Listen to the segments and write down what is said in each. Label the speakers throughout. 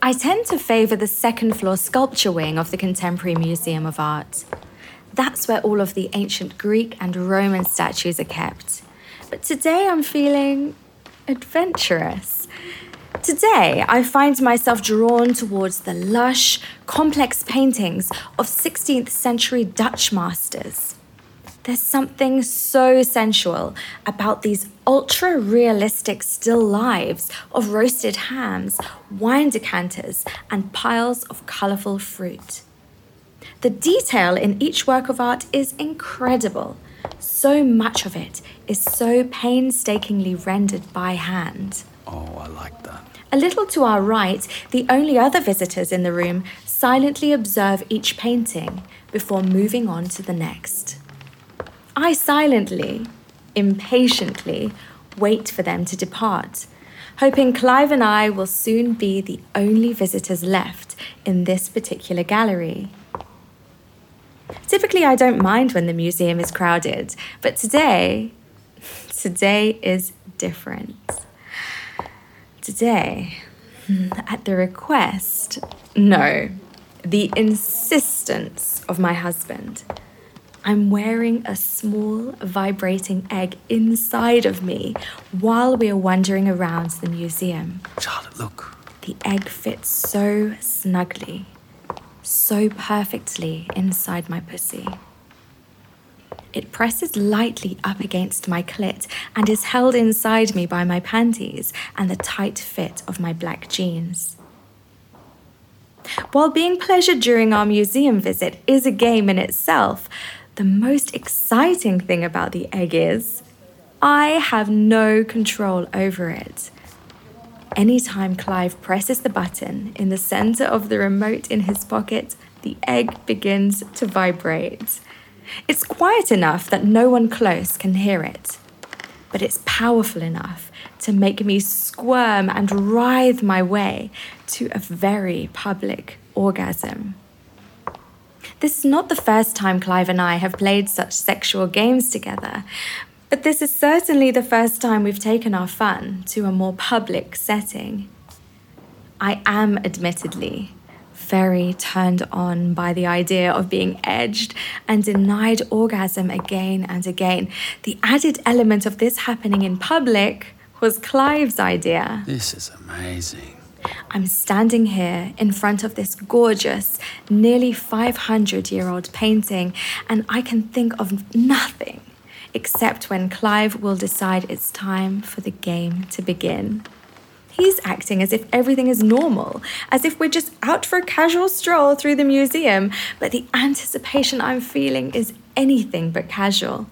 Speaker 1: I tend to favour the second floor sculpture wing of the Contemporary Museum of Art. That's where all of the ancient Greek and Roman statues are kept. But today I'm feeling adventurous. Today, I find myself drawn towards the lush, complex paintings of 16th century Dutch masters. There's something so sensual about these ultra realistic still lives of roasted hams, wine decanters, and piles of colourful fruit. The detail in each work of art is incredible. So much of it is so painstakingly rendered by hand.
Speaker 2: Oh, I like that.
Speaker 1: A little to our right, the only other visitors in the room silently observe each painting before moving on to the next. I silently, impatiently, wait for them to depart, hoping Clive and I will soon be the only visitors left in this particular gallery. Typically, I don't mind when the museum is crowded, but today, today is different. Today, at the request, no, the insistence of my husband, I'm wearing a small vibrating egg inside of me while we are wandering around the museum.
Speaker 2: Charlotte, look.
Speaker 1: The egg fits so snugly, so perfectly inside my pussy. It presses lightly up against my clit and is held inside me by my panties and the tight fit of my black jeans. While being pleasured during our museum visit is a game in itself, the most exciting thing about the egg is I have no control over it. Anytime Clive presses the button in the center of the remote in his pocket, the egg begins to vibrate. It's quiet enough that no one close can hear it, but it's powerful enough to make me squirm and writhe my way to a very public orgasm. This is not the first time Clive and I have played such sexual games together, but this is certainly the first time we've taken our fun to a more public setting. I am admittedly very turned on by the idea of being edged and denied orgasm again and again. The added element of this happening in public was Clive's idea.
Speaker 2: This is amazing.
Speaker 1: I'm standing here in front of this gorgeous, nearly 500 year old painting, and I can think of nothing except when Clive will decide it's time for the game to begin. He's acting as if everything is normal, as if we're just out for a casual stroll through the museum, but the anticipation I'm feeling is anything but casual.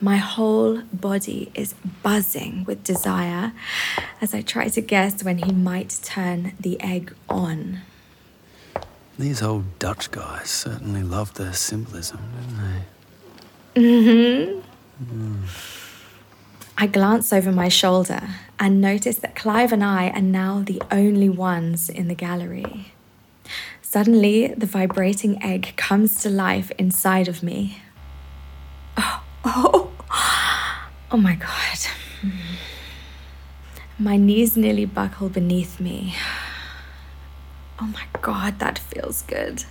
Speaker 1: My whole body is buzzing with desire as I try to guess when he might turn the egg on.
Speaker 2: These old Dutch guys certainly loved their symbolism, didn't they? Mm-hmm.
Speaker 1: I glance over my shoulder and notice that Clive and I are now the only ones in the gallery. Suddenly, the vibrating egg comes to life inside of me. Oh, oh, oh my God. My knees nearly buckle beneath me. Oh my God, that feels good.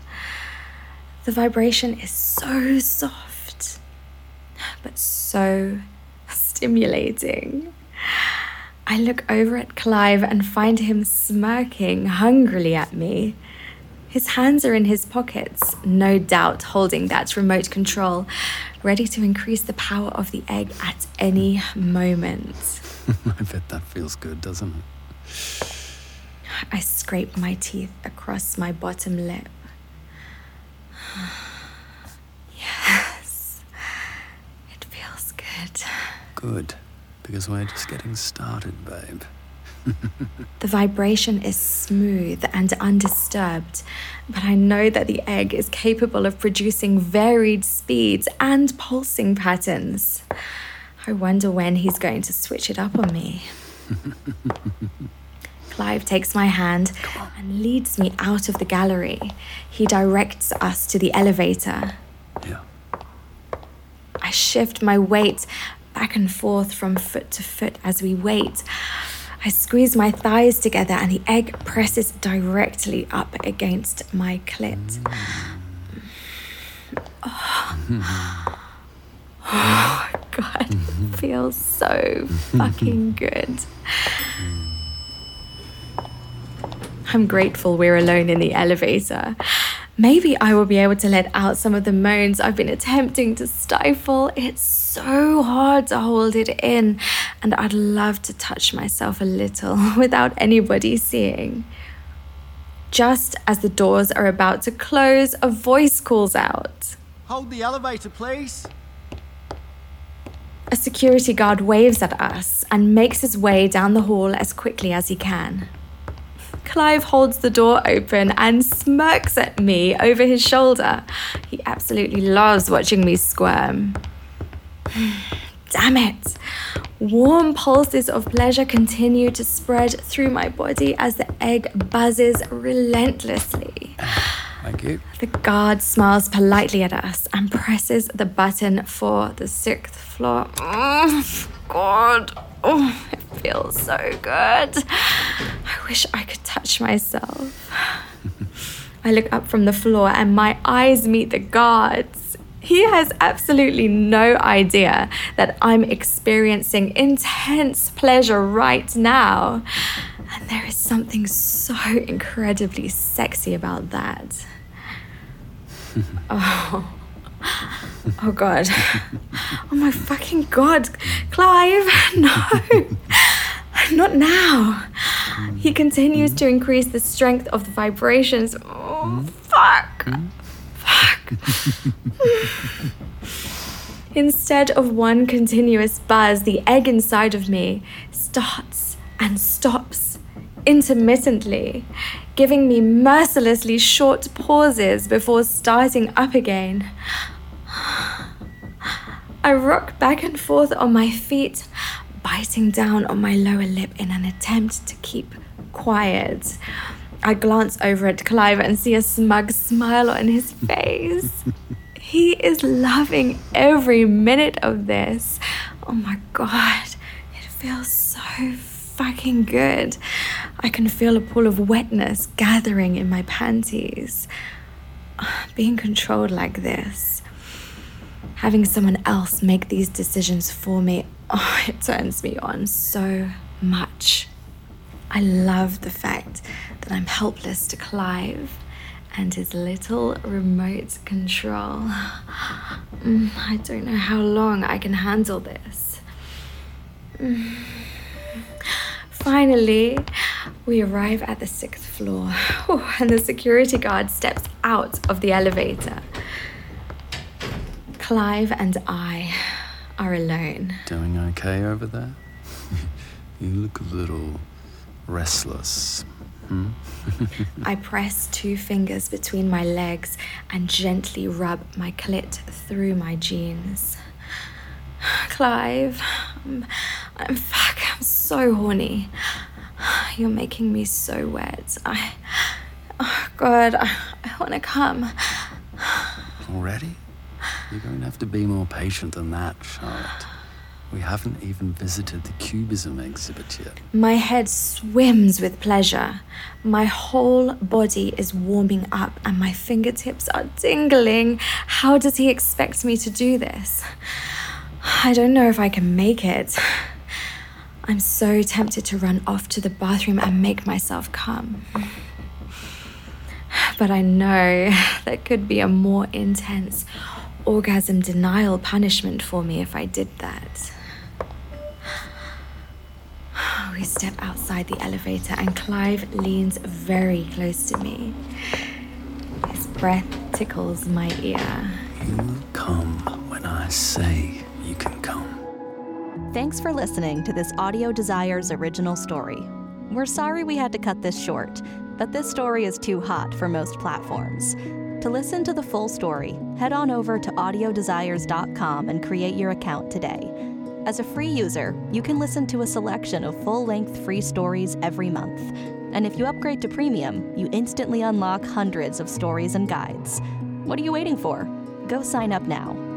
Speaker 1: The vibration is so soft, but so stimulating. I look over at Clive and find him smirking hungrily at me. His hands are in his pockets, no doubt holding that remote control, ready to increase the power of the egg at any moment.
Speaker 2: I bet that feels good, doesn't it?
Speaker 1: I scrape my teeth across my bottom lip. Yes, it feels good.
Speaker 2: Good. Because we're just getting started, babe.
Speaker 1: The vibration is smooth and undisturbed, but I know that the egg is capable of producing varied speeds and pulsing patterns. I wonder when he's going to switch it up on me. Clive takes my hand and leads me out of the gallery. He directs us to the elevator.
Speaker 2: Yeah.
Speaker 1: I shift my weight, back and forth from foot to foot as we wait. I squeeze my thighs together and the egg presses directly up against my clit. Oh, oh God, feels so fucking good. I'm grateful we're alone in the elevator. Maybe I will be able to let out some of the moans I've been attempting to stifle. It's so hard to hold it in, and I'd love to touch myself a little without anybody seeing. Just as the doors are about to close, a voice calls out
Speaker 3: Hold the elevator, please.
Speaker 1: A security guard waves at us and makes his way down the hall as quickly as he can. Clive holds the door open and smirks at me over his shoulder. He absolutely loves watching me squirm. Damn it! Warm pulses of pleasure continue to spread through my body as the egg buzzes relentlessly.
Speaker 2: Thank you.
Speaker 1: The guard smiles politely at us and presses the button for the sixth floor. Oh, God. Oh, it feels so good. I wish I could touch myself. I look up from the floor and my eyes meet the guards. He has absolutely no idea that I'm experiencing intense pleasure right now. And there is something so incredibly sexy about that. oh. Oh god. Oh my fucking god. Clive, no. Not now. He continues to increase the strength of the vibrations. Oh, fuck. Hmm? Instead of one continuous buzz, the egg inside of me starts and stops intermittently, giving me mercilessly short pauses before starting up again. I rock back and forth on my feet, biting down on my lower lip in an attempt to keep quiet. I glance over at Clive and see a smug smile on his face. he is loving every minute of this. Oh my god, it feels so fucking good. I can feel a pool of wetness gathering in my panties. Being controlled like this, having someone else make these decisions for me, oh, it turns me on so much. I love the fact that I'm helpless to Clive and his little remote control. I don't know how long I can handle this. Finally, we arrive at the sixth floor, and the security guard steps out of the elevator. Clive and I are alone.
Speaker 2: Doing okay over there? you look a little restless. Hmm?
Speaker 1: I press two fingers between my legs and gently rub my clit through my jeans. Clive, I'm, I'm fuck, I'm so horny. You're making me so wet. I, oh God, I, I want to come.
Speaker 2: Already? You're going to have to be more patient than that, Charlotte. We haven't even visited the Cubism exhibit yet.
Speaker 1: My head swims with pleasure. My whole body is warming up and my fingertips are tingling. How does he expect me to do this? I don't know if I can make it. I'm so tempted to run off to the bathroom and make myself come. But I know there could be a more intense orgasm denial punishment for me if I did that. We step outside the elevator, and Clive leans very close to me. His breath tickles my ear.
Speaker 2: You come when I say you can come.
Speaker 4: Thanks for listening to this Audio Desires original story. We're sorry we had to cut this short, but this story is too hot for most platforms. To listen to the full story, head on over to audiodesires.com and create your account today. As a free user, you can listen to a selection of full length free stories every month. And if you upgrade to premium, you instantly unlock hundreds of stories and guides. What are you waiting for? Go sign up now